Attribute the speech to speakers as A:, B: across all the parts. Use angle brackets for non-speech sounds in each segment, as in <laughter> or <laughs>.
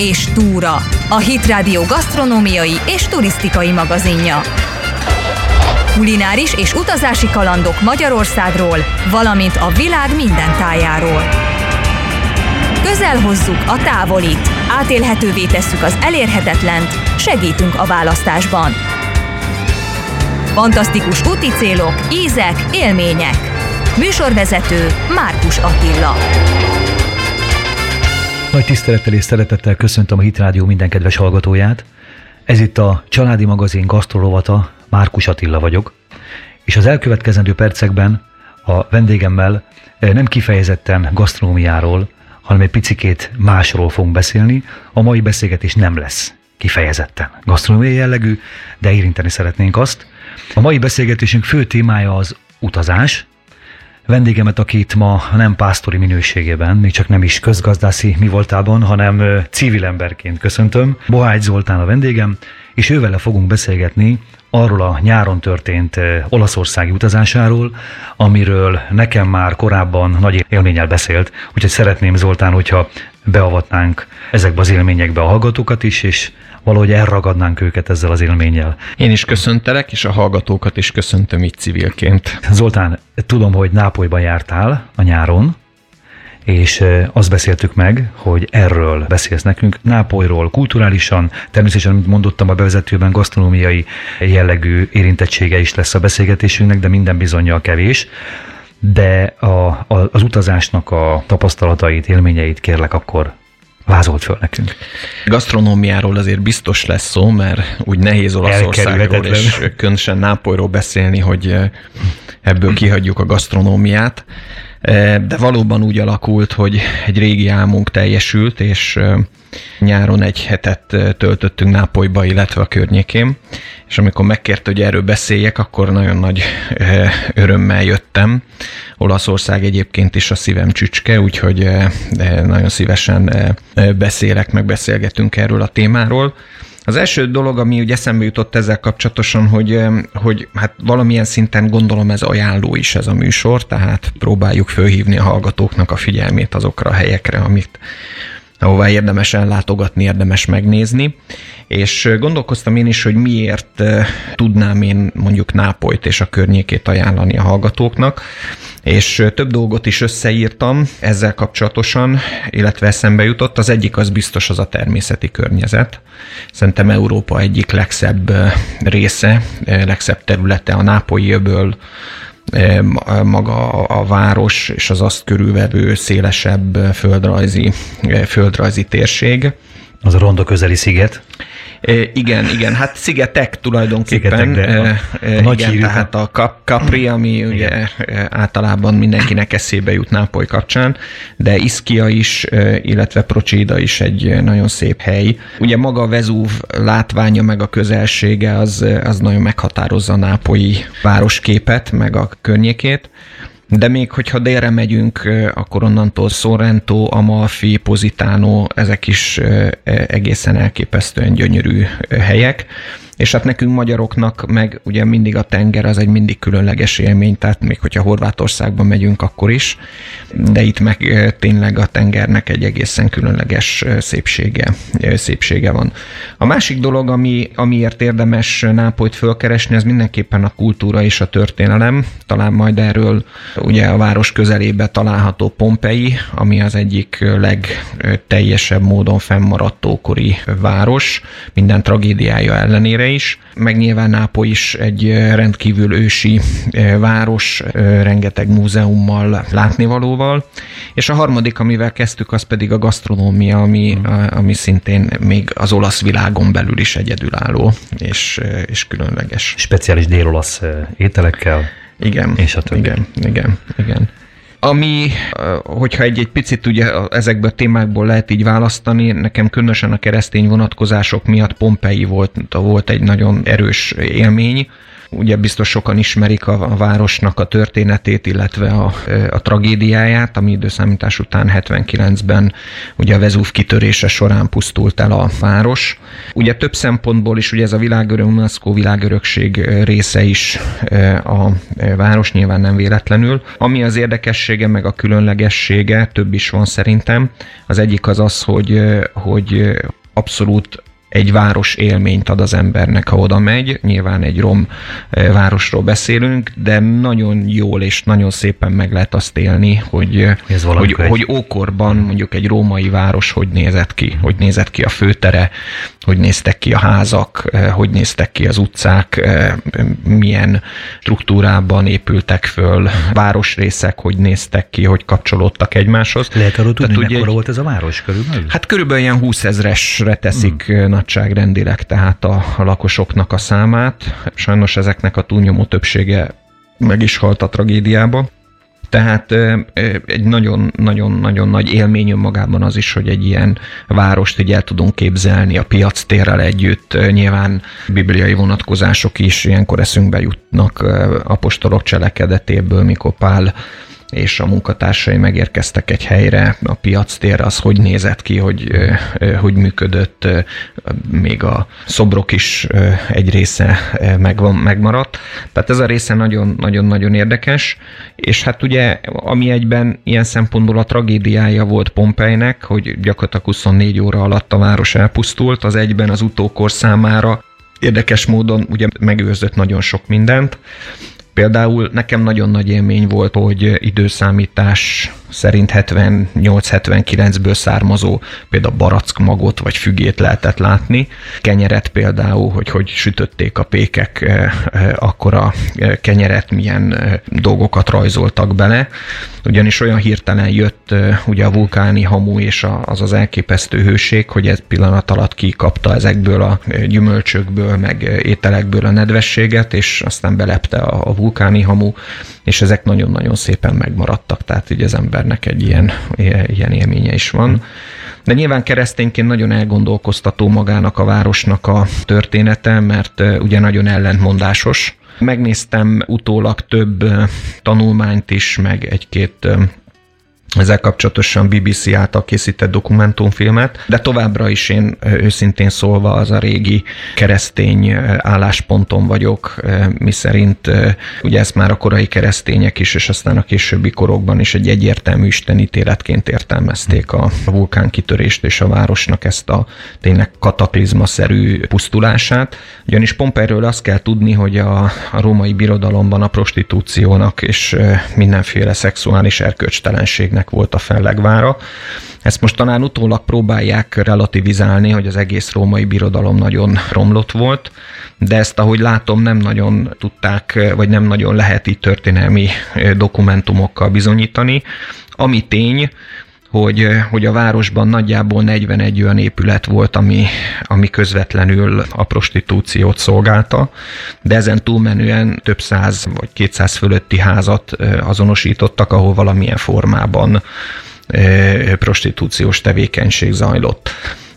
A: és túra, a Hit Radio gasztronómiai és turisztikai magazinja. Kulináris és utazási kalandok Magyarországról, valamint a világ minden tájáról. Közel hozzuk a távolit, átélhetővé tesszük az elérhetetlent, segítünk a választásban. Fantasztikus úti célok, ízek, élmények. Műsorvezető Márkus Attila.
B: Nagy tisztelettel és szeretettel köszöntöm a Hit Rádió minden kedves hallgatóját. Ez itt a Családi Magazin gasztrolovata, Márkus Attila vagyok, és az elkövetkezendő percekben a vendégemmel eh, nem kifejezetten gasztronómiáról, hanem egy picikét másról fogunk beszélni. A mai beszélgetés nem lesz kifejezetten gasztronómiai jellegű, de érinteni szeretnénk azt. A mai beszélgetésünk fő témája az utazás, vendégemet, akit ma nem pásztori minőségében, még csak nem is közgazdászi mi voltában, hanem civil emberként köszöntöm. Bohágy Zoltán a vendégem, és ővele fogunk beszélgetni arról a nyáron történt olaszországi utazásáról, amiről nekem már korábban nagy élménnyel beszélt, úgyhogy szeretném Zoltán, hogyha beavatnánk ezekbe az élményekbe a hallgatókat is, és valahogy elragadnánk őket ezzel az élménnyel.
C: Én is köszöntelek, és a hallgatókat is köszöntöm így civilként.
B: Zoltán, tudom, hogy Nápolyban jártál a nyáron, és azt beszéltük meg, hogy erről beszélsz nekünk, Nápolyról kulturálisan, természetesen, mint mondottam a bevezetőben, gasztronómiai jellegű érintettsége is lesz a beszélgetésünknek, de minden bizonyal kevés. De a, a, az utazásnak a tapasztalatait, élményeit kérlek akkor vázolt föl nekünk.
C: Gasztronómiáról azért biztos lesz szó, mert úgy nehéz Olaszországról és különösen Nápolyról beszélni, hogy ebből kihagyjuk a gasztronómiát. De valóban úgy alakult, hogy egy régi álmunk teljesült, és nyáron egy hetet töltöttünk Nápolyba, illetve a környékén, és amikor megkért, hogy erről beszéljek, akkor nagyon nagy örömmel jöttem. Olaszország egyébként is a szívem csücske, úgyhogy nagyon szívesen beszélek, meg beszélgetünk erről a témáról. Az első dolog, ami ugye eszembe jutott ezzel kapcsolatosan, hogy, hogy hát valamilyen szinten gondolom ez ajánló is ez a műsor, tehát próbáljuk fölhívni a hallgatóknak a figyelmét azokra a helyekre, amit ahová érdemes ellátogatni, érdemes megnézni. És gondolkoztam én is, hogy miért tudnám én mondjuk Nápolyt és a környékét ajánlani a hallgatóknak és több dolgot is összeírtam ezzel kapcsolatosan, illetve eszembe jutott. Az egyik az biztos az a természeti környezet. Szerintem Európa egyik legszebb része, legszebb területe a Nápolyi öböl, maga a város és az azt körülvevő szélesebb földrajzi, földrajzi térség.
B: Az a ronda közeli sziget.
C: Igen, igen, hát szigetek tulajdonképpen. Szigetek,
B: de a, a
C: igen, nagy hírű, tehát a Capri, ami igen. ugye általában mindenkinek eszébe jut Nápoly kapcsán, de Ischia is, illetve Procida is egy nagyon szép hely. Ugye maga a Vezúv látványa, meg a közelsége az, az nagyon meghatározza a nápolyi városképet, meg a környékét. De még hogyha délre megyünk, akkor onnantól Sorrento, Amalfi, Positano, ezek is egészen elképesztően gyönyörű helyek és hát nekünk magyaroknak meg ugye mindig a tenger az egy mindig különleges élmény, tehát még hogyha Horvátországban megyünk, akkor is, de itt meg tényleg a tengernek egy egészen különleges szépsége, szépsége van. A másik dolog, ami, amiért érdemes Nápolyt fölkeresni, az mindenképpen a kultúra és a történelem. Talán majd erről ugye a város közelébe található Pompei, ami az egyik legteljesebb módon fennmaradt ókori város, minden tragédiája ellenére is, meg nyilván Nápoly is egy rendkívül ősi város, rengeteg múzeummal, látnivalóval. És a harmadik, amivel kezdtük, az pedig a gasztronómia, ami, hmm. ami szintén még az olasz világon belül is egyedülálló és, és különleges.
B: Speciális dél-olasz ételekkel.
C: Igen, és a többi. igen, igen, igen. Ami, hogyha egy-egy picit ugye ezekből a témákból lehet így választani, nekem különösen a keresztény vonatkozások miatt Pompei volt, volt egy nagyon erős élmény, Ugye biztos sokan ismerik a, a városnak a történetét, illetve a, a tragédiáját, ami időszámítás után 79-ben ugye a Vezúv kitörése során pusztult el a város. Ugye több szempontból is, ugye ez a világörök, UNESCO világörökség része is a város, nyilván nem véletlenül. Ami az érdekessége, meg a különlegessége, több is van szerintem. Az egyik az az, hogy, hogy abszolút egy város élményt ad az embernek, ha oda megy. Nyilván egy rom eh, városról beszélünk, de nagyon jól és nagyon szépen meg lehet azt élni, hogy, Ez hogy, egy... hogy ókorban mondjuk egy római város hogy nézett ki, hogy nézett ki a főtere, hogy néztek ki a házak, eh, hogy néztek ki az utcák, eh, milyen struktúrában épültek föl, városrészek, hogy néztek ki, hogy kapcsolódtak egymáshoz.
B: Lehet arról tudni, hogy mekkora volt ez a város körülbelül?
C: Hát körülbelül ilyen 20 ezresre teszik hmm nagyságrendileg tehát a, a lakosoknak a számát. Sajnos ezeknek a túlnyomó többsége meg is halt a tragédiába. Tehát egy nagyon-nagyon-nagyon nagy élmény önmagában az is, hogy egy ilyen várost így el tudunk képzelni a piac térrel együtt. Nyilván bibliai vonatkozások is ilyenkor eszünkbe jutnak apostolok cselekedetéből, mikor Pál és a munkatársai megérkeztek egy helyre, a piac tér az hogy nézett ki, hogy, hogy működött, még a szobrok is egy része megvan, megmaradt. Tehát ez a része nagyon-nagyon érdekes, és hát ugye ami egyben ilyen szempontból a tragédiája volt Pompejnek, hogy gyakorlatilag 24 óra alatt a város elpusztult, az egyben az utókor számára érdekes módon ugye megőrzött nagyon sok mindent, Például nekem nagyon nagy élmény volt, hogy időszámítás szerint 78-79-ből származó például barack magot vagy fügét lehetett látni. Kenyeret például, hogy hogy sütötték a pékek, eh, eh, akkor a eh, kenyeret milyen dolgokat rajzoltak bele. Ugyanis olyan hirtelen jött ugye a vulkáni hamu és az az elképesztő hőség, hogy ez pillanat alatt kikapta ezekből a gyümölcsökből, meg ételekből a nedvességet, és aztán belepte a vulkáni hamu, és ezek nagyon-nagyon szépen megmaradtak, tehát így az embernek egy ilyen, ilyen élménye is van. De nyilván keresztényként nagyon elgondolkoztató magának a városnak a története, mert ugye nagyon ellentmondásos. Megnéztem utólag több tanulmányt is, meg egy-két ezzel kapcsolatosan BBC által készített dokumentumfilmet, de továbbra is én őszintén szólva az a régi keresztény állásponton vagyok, mi szerint ugye ezt már a korai keresztények is, és aztán a későbbi korokban is egy egyértelmű istenítéletként értelmezték a vulkánkitörést és a városnak ezt a tényleg kataklizmaszerű pusztulását. Ugyanis Pompeiről azt kell tudni, hogy a, a római birodalomban a prostitúciónak és mindenféle szexuális erkölcstelenségnek ennek volt a fellegvára. Ezt most talán utólag próbálják relativizálni, hogy az egész római birodalom nagyon romlott volt, de ezt, ahogy látom, nem nagyon tudták, vagy nem nagyon lehet így történelmi dokumentumokkal bizonyítani. Ami tény, hogy, hogy a városban nagyjából 41 olyan épület volt, ami, ami közvetlenül a prostitúciót szolgálta, de ezen túlmenően több száz vagy 200 fölötti házat azonosítottak, ahol valamilyen formában prostitúciós tevékenység zajlott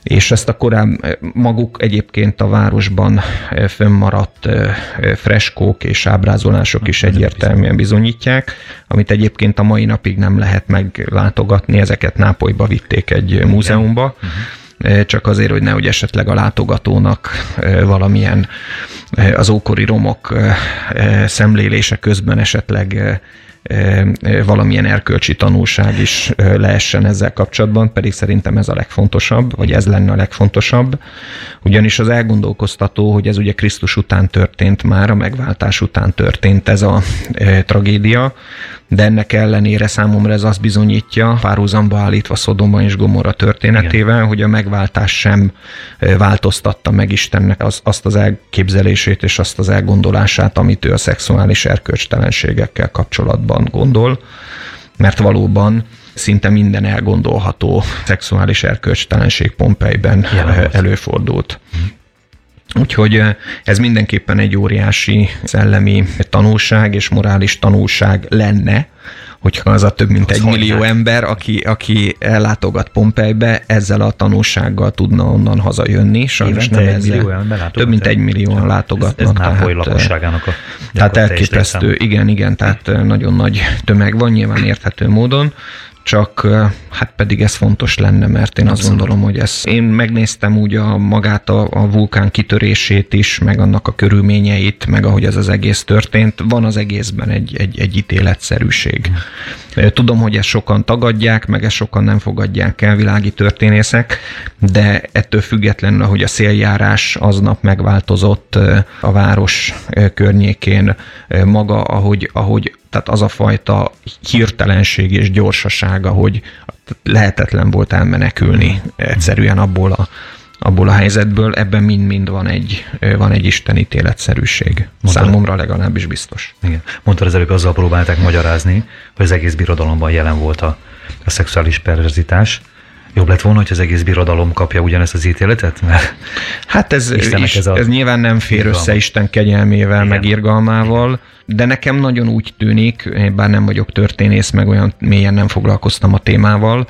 C: és ezt a korán maguk egyébként a városban fönnmaradt freskók és ábrázolások is egyértelműen bizonyítják, amit egyébként a mai napig nem lehet meglátogatni, ezeket Nápolyba vitték egy múzeumba, uh-huh. csak azért, hogy nehogy esetleg a látogatónak valamilyen az ókori romok szemlélése közben esetleg valamilyen erkölcsi tanulság is leessen ezzel kapcsolatban, pedig szerintem ez a legfontosabb, vagy ez lenne a legfontosabb. Ugyanis az elgondolkoztató, hogy ez ugye Krisztus után történt már, a megváltás után történt ez a tragédia, de ennek ellenére számomra ez azt bizonyítja, párhuzamba állítva Szodoma és Gomorra történetével, Igen. hogy a megváltás sem változtatta meg Istennek az, azt az elképzelését és azt az elgondolását, amit ő a szexuális erkölcstelenségekkel kapcsolatban gondol, mert valóban szinte minden elgondolható szexuális erkölcstelenség Pompejben előfordult. Mm. Úgyhogy ez mindenképpen egy óriási szellemi tanulság és morális tanulság lenne, hogyha az a több mint az egy millió nem. ember, aki, aki ellátogat Pompejbe, ezzel a tanulsággal tudna onnan hazajönni. Sajnos nem egy ezzel. Millió több mint egy millióan látogatnak.
B: Ez, ez tehát, lakosságának a
C: Tehát elképesztő, igen, igen, tehát nagyon nagy tömeg van, nyilván érthető módon csak hát pedig ez fontos lenne, mert én azt gondolom, hogy ez, én megnéztem úgy a magát a, a vulkán kitörését is, meg annak a körülményeit, meg ahogy ez az egész történt, van az egészben egy, egy, egy ítéletszerűség. Tudom, hogy ezt sokan tagadják, meg ezt sokan nem fogadják el világi történészek, de ettől függetlenül, hogy a széljárás aznap megváltozott a város környékén maga, ahogy, ahogy tehát az a fajta hirtelenség és gyorsasága, hogy lehetetlen volt elmenekülni egyszerűen abból a, abból a helyzetből, ebben mind-mind van egy, van egy istenítéletszerűség. Mondtad, Számomra legalábbis biztos.
B: Igen. Mondtad az előbb, azzal próbálták magyarázni, hogy az egész birodalomban jelen volt a, a szexuális perverzitás. Jobb lett volna, hogy az egész birodalom kapja ugyanezt az ítéletet? Mert
C: hát ez, is, ez, a ez nyilván nem fér irgalma. össze Isten kegyelmével, Igen. meg irgalmával, de nekem nagyon úgy tűnik, bár nem vagyok történész, meg olyan mélyen nem foglalkoztam a témával,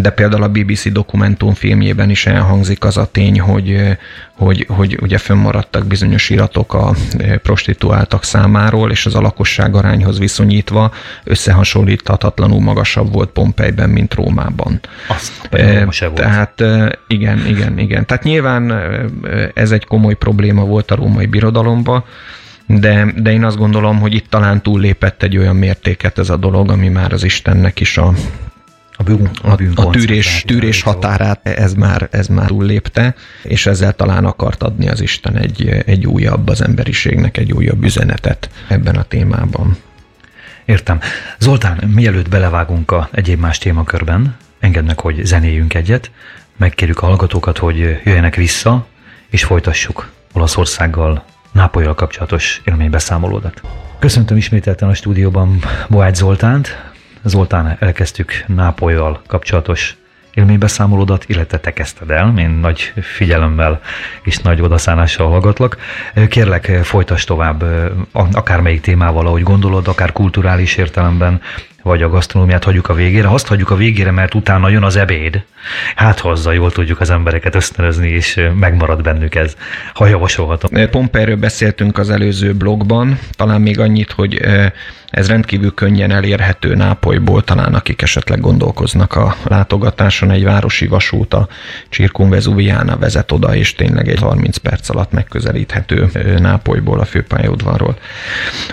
C: de például a BBC dokumentumfilmjében is elhangzik az a tény, hogy, hogy, hogy ugye fönnmaradtak bizonyos iratok a prostituáltak számáról, és az a lakosság arányhoz viszonyítva összehasonlíthatatlanul magasabb volt Pompejben, mint Rómában.
B: Azt, e,
C: Tehát igen, igen, igen. Tehát nyilván ez egy komoly probléma volt a római birodalomban, de, de én azt gondolom, hogy itt talán túllépett egy olyan mértéket ez a dolog, ami már az Istennek is a, a, bűn, a, bűn a tűrés, tűrés határát ez már, ez már túllépte, és ezzel talán akart adni az Isten egy, egy újabb, az emberiségnek egy újabb üzenetet ebben a témában.
B: Értem. Zoltán, mielőtt belevágunk a egyéb más témakörben, engedd meg, hogy zenéjünk egyet, megkérjük a hallgatókat, hogy jöjjenek vissza, és folytassuk Olaszországgal, Nápolyal kapcsolatos élménybeszámolódat. Köszöntöm ismételten a stúdióban Boágy Zoltánt, Zoltán, elkezdtük Nápolyval kapcsolatos élménybeszámolódat, illetve te kezdted el. Én nagy figyelemmel és nagy odaszánással hallgatlak. Kérlek, folytas tovább akármelyik témával, ahogy gondolod, akár kulturális értelemben, vagy a gasztronómiát hagyjuk a végére. Azt hagyjuk a végére, mert utána jön az ebéd. Hát ha jól tudjuk az embereket ösztönözni, és megmarad bennük ez, ha javasolhatom.
C: Pont erről beszéltünk az előző blogban, talán még annyit, hogy ez rendkívül könnyen elérhető Nápolyból, talán akik esetleg gondolkoznak a látogatáson, egy városi vasút a Vezuviana vezet oda, és tényleg egy 30 perc alatt megközelíthető Nápolyból a főpályaudvarról.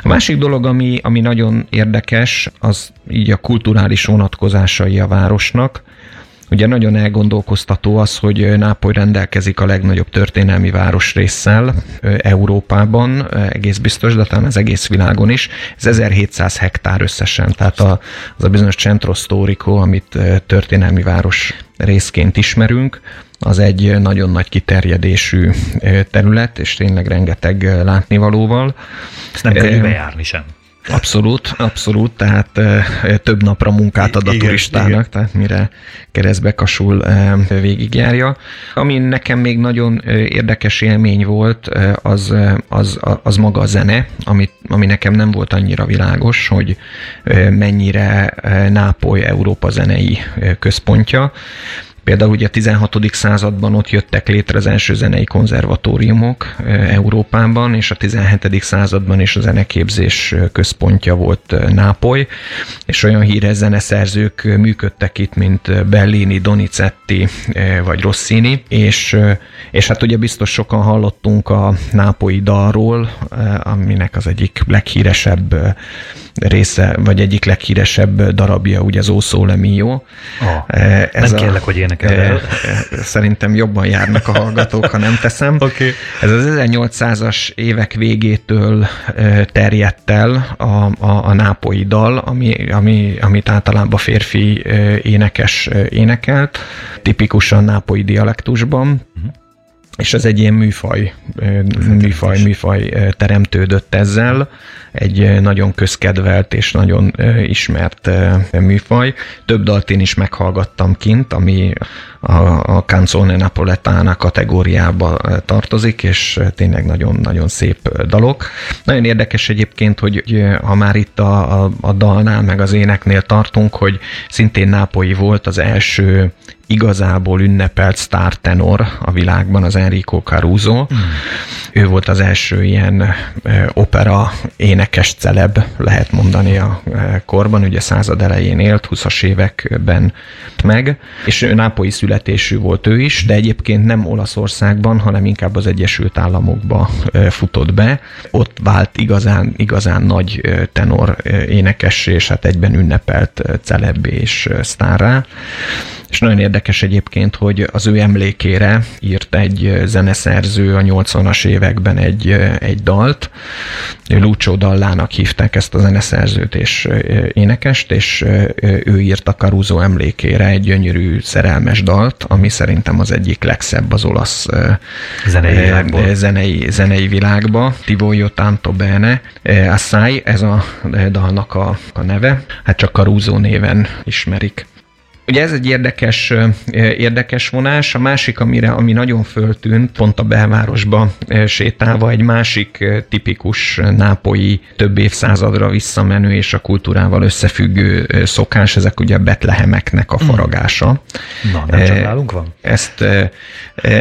C: A másik dolog, ami, ami nagyon érdekes, az így a kulturális vonatkozásai a városnak. Ugye nagyon elgondolkoztató az, hogy Nápoly rendelkezik a legnagyobb történelmi városrészsel Európában, egész biztos, de talán az egész világon is. Ez 1700 hektár összesen, tehát a, az a bizonyos Centro Storico, amit történelmi város részként ismerünk, az egy nagyon nagy kiterjedésű terület, és tényleg rengeteg látnivalóval.
B: Ezt nem kell bejárni sem.
C: Abszolút, abszolút, tehát több napra munkát ad a igen, turistának, igen. tehát mire keresztbe kasul végigjárja. Ami nekem még nagyon érdekes élmény volt, az, az, az maga a zene, ami, ami nekem nem volt annyira világos, hogy mennyire Nápoly Európa zenei központja. Például ugye a 16. században ott jöttek létre az első zenei konzervatóriumok Európában, és a 17. században is a zeneképzés központja volt Nápoly, és olyan híres zeneszerzők működtek itt, mint Bellini, Donizetti vagy Rossini, és, és hát ugye biztos sokan hallottunk a nápolyi dalról, aminek az egyik leghíresebb része, vagy egyik leghíresebb darabja, ugye az Oszóle Mio. Oh,
B: Ez nem a, kérlek, hogy énekel el.
C: Szerintem jobban járnak a hallgatók, ha nem teszem. <laughs>
B: Okay.
C: Ez az 1800-as évek végétől terjedt el a, a, a nápoi dal, ami, ami, amit általában férfi énekes énekelt, tipikusan nápoi dialektusban. Uh-huh és ez egy ilyen műfaj, műfaj, műfaj teremtődött ezzel. Egy nagyon közkedvelt és nagyon ismert műfaj. Több dalt én is meghallgattam kint, ami a, a Canzone Napoletana kategóriába tartozik, és tényleg nagyon-nagyon szép dalok. Nagyon érdekes egyébként, hogy ha már itt a, a, a dalnál, meg az éneknél tartunk, hogy szintén Nápolyi volt az első igazából ünnepelt sztár tenor a világban, az Enrico Caruso. Mm. Ő volt az első ilyen opera énekes celeb, lehet mondani a korban, ugye század elején élt, 20-as években meg, és nápolyi születésű volt ő is, de egyébként nem Olaszországban, hanem inkább az Egyesült Államokba futott be. Ott vált igazán, igazán nagy tenor énekes, és hát egyben ünnepelt celeb és sztárrá. És nagyon érdekes egyébként, hogy az ő emlékére írt egy zeneszerző a 80-as években egy, egy dalt. Lucio Dallának hívták ezt a zeneszerzőt és énekest, és ő írt a Caruso emlékére egy gyönyörű szerelmes dalt, ami szerintem az egyik legszebb az olasz zenei, világból. zenei, zenei világba. Tivoio Tanto Bene Assai, ez a dalnak a, a neve. Hát csak Caruso néven ismerik. Ugye ez egy érdekes, érdekes vonás. A másik, amire, ami nagyon föltűnt, pont a belvárosba sétálva, egy másik tipikus nápolyi több évszázadra visszamenő és a kultúrával összefüggő szokás, ezek ugye a betlehemeknek a hmm. faragása.
B: Na, nem csak nálunk van?
C: Ezt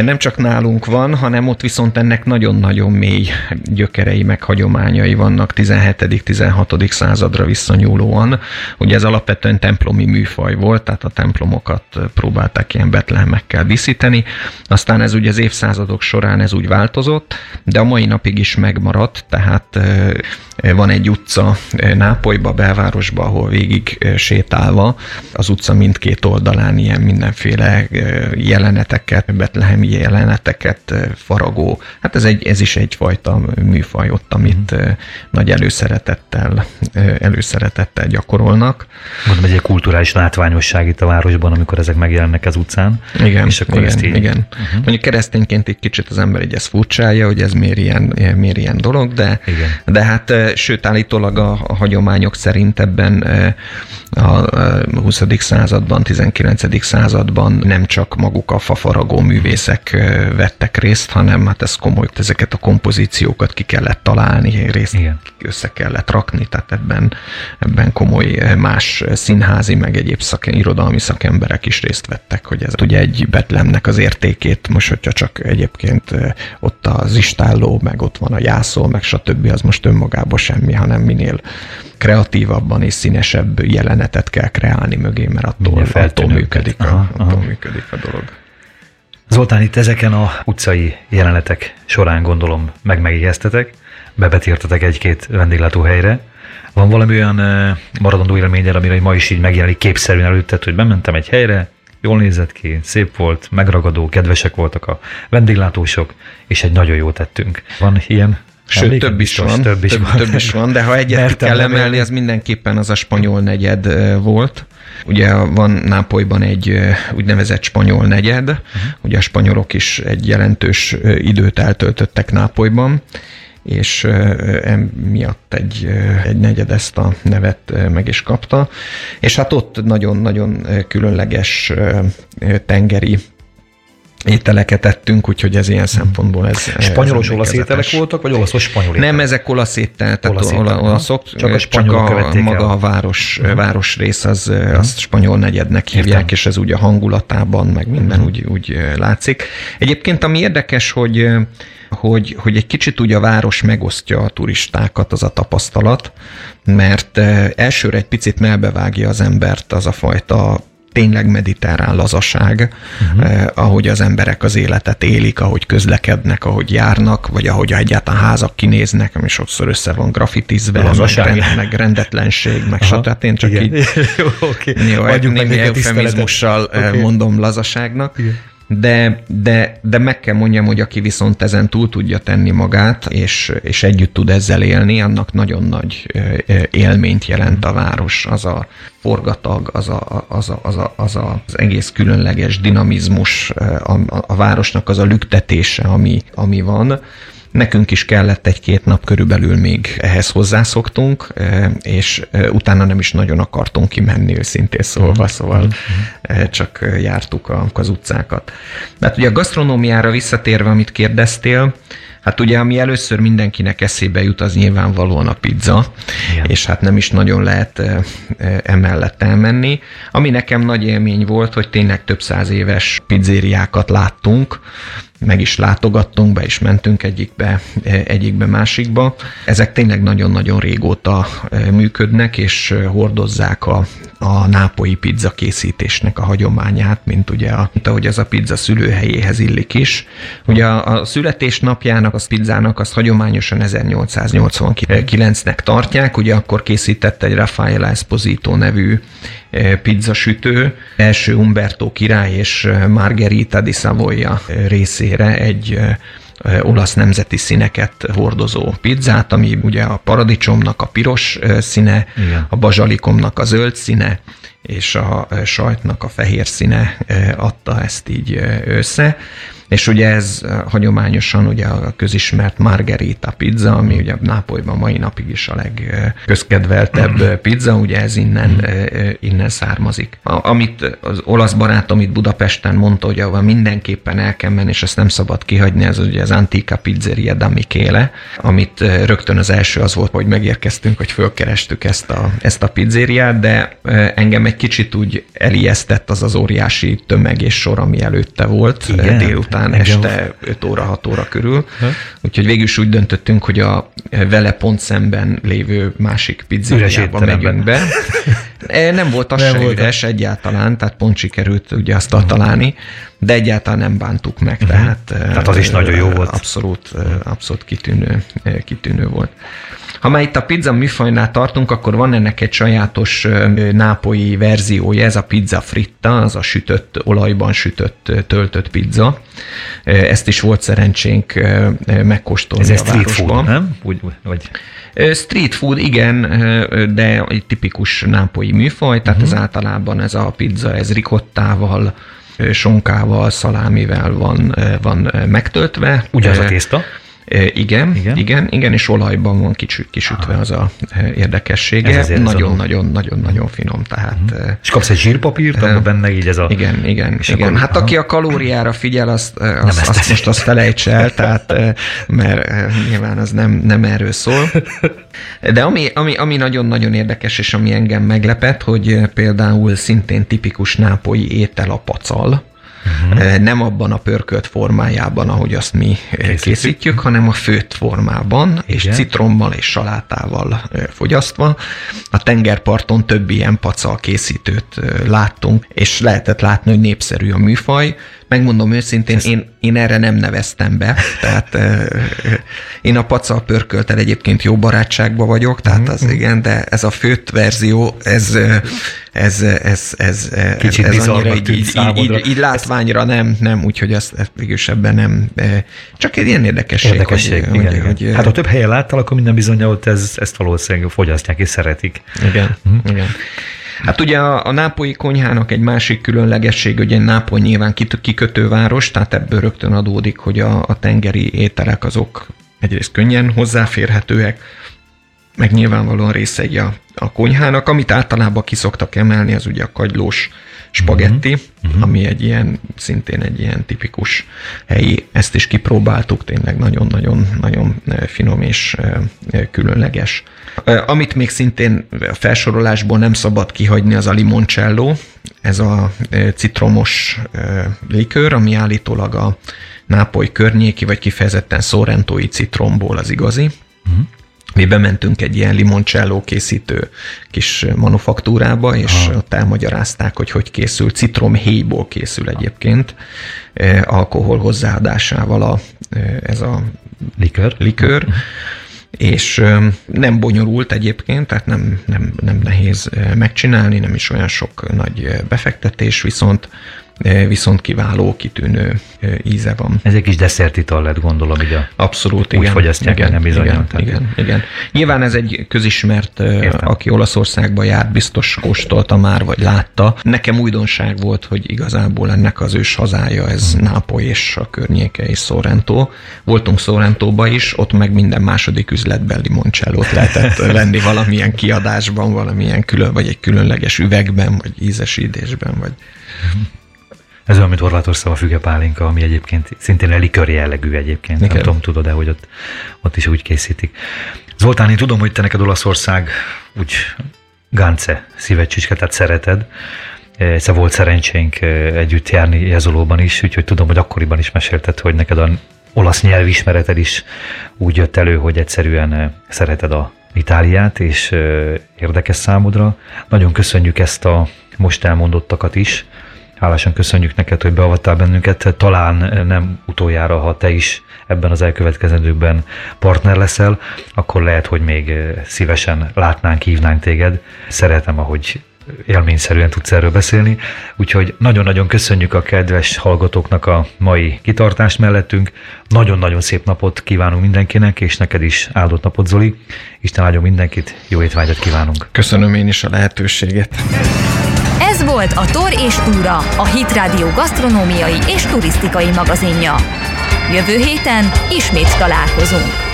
C: nem csak nálunk van, hanem ott viszont ennek nagyon-nagyon mély gyökerei, meg hagyományai vannak 17.-16. századra visszanyúlóan. Ugye ez alapvetően templomi műfaj volt, tehát a templomokat próbálták ilyen betlehemekkel díszíteni. Aztán ez ugye az évszázadok során ez úgy változott, de a mai napig is megmaradt, tehát van egy utca Nápolyba, belvárosba, ahol végig sétálva az utca mindkét oldalán ilyen mindenféle jeleneteket, betlehemi jeleneteket faragó. Hát ez, egy, ez is egyfajta műfaj ott, amit mm. nagy előszeretettel, előszeretettel gyakorolnak.
B: Mondom, egy kulturális látványosság itt a városban, amikor ezek megjelennek az utcán.
C: Igen, és akkor igen, ezt így... igen. Uh-huh. Mondjuk keresztényként egy kicsit az ember egy ezt furcsálja, hogy ez miért ilyen, miért ilyen dolog, de, igen. de hát sőt, állítólag a, a hagyományok szerint ebben a 20. században, 19. században nem csak maguk a fafaragó művészek vettek részt, hanem hát ez komoly, ezeket a kompozíciókat ki kellett találni, részt Igen. össze kellett rakni, tehát ebben, ebben komoly más színházi, meg egyéb szak, irodalmi szakemberek is részt vettek, hogy ez ugye egy Betlemnek az értékét, most hogyha csak egyébként ott az istálló, meg ott van a jászol, meg stb. az most önmagában semmi, hanem minél kreatívabban és színesebb jelenetet kell kreálni mögé, mert attól, attól, működik, aha, a, attól aha. működik a dolog.
B: Zoltán, itt ezeken a utcai jelenetek során gondolom meg megijesztetek, bebetírtetek egy-két vendéglátóhelyre. Van valami olyan maradandó élményed, amire ma is így megjelenik képszerűen előtted, hogy bementem egy helyre, jól nézett ki, szép volt, megragadó, kedvesek voltak a vendéglátósok, és egy nagyon jó tettünk. Van ilyen
C: Sőt, több is van. Több is, több, van. több is van, de ha egyet Mertem kell emelni, az mindenképpen az a spanyol negyed volt. Ugye van Nápolyban egy úgynevezett spanyol negyed, uh-huh. ugye a spanyolok is egy jelentős időt eltöltöttek Nápolyban, és miatt egy, egy negyed ezt a nevet meg is kapta. És hát ott nagyon-nagyon különleges tengeri ételeket ettünk, úgyhogy ez ilyen szempontból ez...
B: Spanyolos olasz ételek voltak, vagy olaszos spanyol
C: ételek? Nem, ezek olasz ételek, tehát olasz olaszok, csak a, csak a maga el. a város, uh-huh. város rész, az, uh-huh. azt spanyol negyednek hívják, Értem. és ez úgy a hangulatában, meg minden uh-huh. úgy, úgy látszik. Egyébként ami érdekes, hogy hogy, hogy egy kicsit úgy a város megosztja a turistákat, az a tapasztalat, mert elsőre egy picit melbevágja az embert az a fajta tényleg mediterrán lazaság, uh-huh. eh, ahogy az emberek az életet élik, ahogy közlekednek, ahogy járnak, vagy ahogy egyáltalán házak kinéznek, ami sokszor össze van grafitizve, meg, meg rendetlenség, meg stb. Hát én csak Igen. így okay. <laughs> jó, némi eufemizmussal okay. mondom lazaságnak. Igen de, de, de meg kell mondjam, hogy aki viszont ezen túl tudja tenni magát, és, és együtt tud ezzel élni, annak nagyon nagy élményt jelent a város, az a forgatag, az a, az, a, az, a, az, a, az egész különleges dinamizmus, a, a, városnak az a lüktetése, ami, ami van Nekünk is kellett egy-két nap körülbelül még ehhez hozzászoktunk, és utána nem is nagyon akartunk kimenni őszintén szólva, szóval csak jártuk az utcákat. Hát ugye a gasztronómiára visszatérve, amit kérdeztél, Hát ugye, ami először mindenkinek eszébe jut, az nyilvánvalóan a pizza, Igen. és hát nem is nagyon lehet emellett elmenni. Ami nekem nagy élmény volt, hogy tényleg több száz éves pizzériákat láttunk, meg is látogattunk, be is mentünk egyikbe, egyikbe másikba. Ezek tényleg nagyon-nagyon régóta működnek, és hordozzák a, a nápoi pizza készítésnek a hagyományát, mint ugye, a, mint ahogy az a pizza szülőhelyéhez illik is. Ugye a, a születésnapjának, az pizzának azt hagyományosan 1889-nek tartják, ugye akkor készített egy Raffaele Esposito nevű pizzasütő, első Umberto király és Margherita di Savoia részére egy olasz nemzeti színeket hordozó pizzát, ami ugye a paradicsomnak a piros színe, Igen. a bazsalikomnak a zöld színe, és a sajtnak a fehér színe adta ezt így össze. És ugye ez hagyományosan ugye a közismert margherita pizza, ami ugye Nápolyban mai napig is a legközkedveltebb pizza, ugye ez innen, innen származik. A, amit az olasz barátom itt Budapesten mondta, hogy ahol mindenképpen el kell menni, és ezt nem szabad kihagyni, ez ugye az Antica Pizzeria da Michele, amit rögtön az első az volt, hogy megérkeztünk, hogy fölkerestük ezt a, ezt a pizzériát, de engem egy kicsit úgy elijesztett az az óriási tömeg és sor, ami előtte volt Igen? délután talán Engem. este 5 óra, 6 óra körül. Ha? Úgyhogy végül is úgy döntöttünk, hogy a vele pont szemben lévő másik pizzériába megyünk be. <laughs> Nem volt az nem se volt üres egyáltalán, tehát pont sikerült ugye azt uh-huh. találni, de egyáltalán nem bántuk meg, uh-huh. tehát,
B: tehát az is nagyon jó volt.
C: Abszolút, abszolút kitűnő, kitűnő volt. Ha már itt a pizza műfajnál tartunk, akkor van ennek egy sajátos nápolyi verziója, ez a pizza fritta, az a sütött, olajban sütött, töltött pizza. Ezt is volt szerencsénk megkóstolni ez a street food, nem? Úgy, vagy... Street food, igen, de egy tipikus nápolyi műfaj, tehát uh-huh. ez általában ez a pizza, ez ricottával, sonkával, szalámivel van, van megtöltve.
B: Ugyanaz a tészta?
C: Igen, igen, igen, igen, és olajban van kisüt, kisütve az a érdekessége. Nagyon-nagyon-nagyon-nagyon finom. Tehát, uh-huh.
B: És kapsz egy zsírpapírt, uh, benne így ez a...
C: Igen, igen, és igen. Akkor, hát aha. aki a kalóriára figyel, azt, azt, azt, azt most azt felejts el, tehát, mert nyilván az nem, nem erről szól. De ami, ami, ami nagyon-nagyon érdekes, és ami engem meglepett, hogy például szintén tipikus nápolyi étel a pacal, Uh-huh. Nem abban a pörkölt formájában, ahogy azt mi készítjük, készítjük hanem a főtt formában, Igen. és citrommal és salátával fogyasztva. A tengerparton több ilyen pacal készítőt láttunk, és lehetett látni, hogy népszerű a műfaj. Megmondom őszintén, én, én erre nem neveztem be, tehát én a pacal pörköltel egyébként jó barátságban vagyok, tehát az uh-huh. igen, de ez a főtt verzió, ez, ez, ez, ez,
B: Kicsit
C: ez
B: annyira így, így,
C: így, így látványra nem, nem, úgyhogy ezt, ezt végülis ebben nem, csak egy ilyen érdekesség.
B: Érdekesség, hogy, igen, hogy, igen. hát ha több helyen láttal, akkor minden bizony ott ez, ezt valószínűleg fogyasztják és szeretik.
C: Igen, uh-huh. igen. Hát ugye a, a nápolyi konyhának egy másik különlegesség, hogy egy Nápoly nyilván kikötőváros, tehát ebből rögtön adódik, hogy a, a tengeri ételek azok egyrészt könnyen hozzáférhetőek, meg nyilvánvalóan részei a, a konyhának. Amit általában kiszoktak emelni, az ugye a kagylós spagetti, uh-huh. ami egy ilyen, szintén egy ilyen tipikus helyi, ezt is kipróbáltuk, tényleg nagyon-nagyon nagyon finom és különleges. Amit még szintén a felsorolásból nem szabad kihagyni, az a limoncello, ez a citromos likőr, ami állítólag a Nápoly környéki, vagy kifejezetten Sorrentói citromból az igazi. Uh-huh. Mi bementünk egy ilyen limoncello készítő kis manufaktúrába, és Aha. ott elmagyarázták, hogy hogy készül. Citromhéjból készül egyébként, alkohol hozzáadásával a, ez a
B: likör.
C: likör. És nem bonyolult egyébként, tehát nem, nem, nem nehéz megcsinálni, nem is olyan sok nagy befektetés, viszont viszont kiváló, kitűnő íze van.
B: Ez egy kis desszertital lett, gondolom, ugye?
C: Abszolút,
B: igen. Úgy fogyasztják,
C: igen,
B: nem bizony.
C: Igen, igen, igen. Nyilván ez egy közismert, Értem. aki Olaszországba járt, biztos kóstolta már, vagy látta. Nekem újdonság volt, hogy igazából ennek az ős hazája, ez hmm. Nápoly és a környéke és Sorrento. Voltunk Sorrentóba is, ott meg minden második üzletben limoncellót lehetett <laughs> venni valamilyen kiadásban, valamilyen külön, vagy egy különleges üvegben, vagy ízesítésben, vagy
B: ez olyan, mint Horvátország a fügepálinka, ami egyébként szintén elikör jellegű egyébként. Igen. Nem tudom, tudod-e, hogy ott, ott is úgy készítik. Zoltán, én tudom, hogy te neked Olaszország úgy gánce szívecsicske, tehát szereted. Egyszer volt szerencsénk együtt járni Jezolóban is, úgyhogy tudom, hogy akkoriban is mesélted, hogy neked a olasz nyelvismereted is úgy jött elő, hogy egyszerűen szereted a Itáliát, és érdekes számodra. Nagyon köszönjük ezt a most elmondottakat is. Hálásan köszönjük neked, hogy beavattál bennünket. Talán nem utoljára, ha te is ebben az elkövetkezendőkben partner leszel, akkor lehet, hogy még szívesen látnánk, hívnánk téged. Szeretem, ahogy élményszerűen tudsz erről beszélni. Úgyhogy nagyon-nagyon köszönjük a kedves hallgatóknak a mai kitartást mellettünk. Nagyon-nagyon szép napot kívánunk mindenkinek, és neked is áldott napot, Zoli. Isten áldjon mindenkit, jó étvágyat kívánunk.
C: Köszönöm én is a lehetőséget.
A: Volt a Tor és Túra, a Hit Radio gasztronómiai és turisztikai magazinja. Jövő héten ismét találkozunk.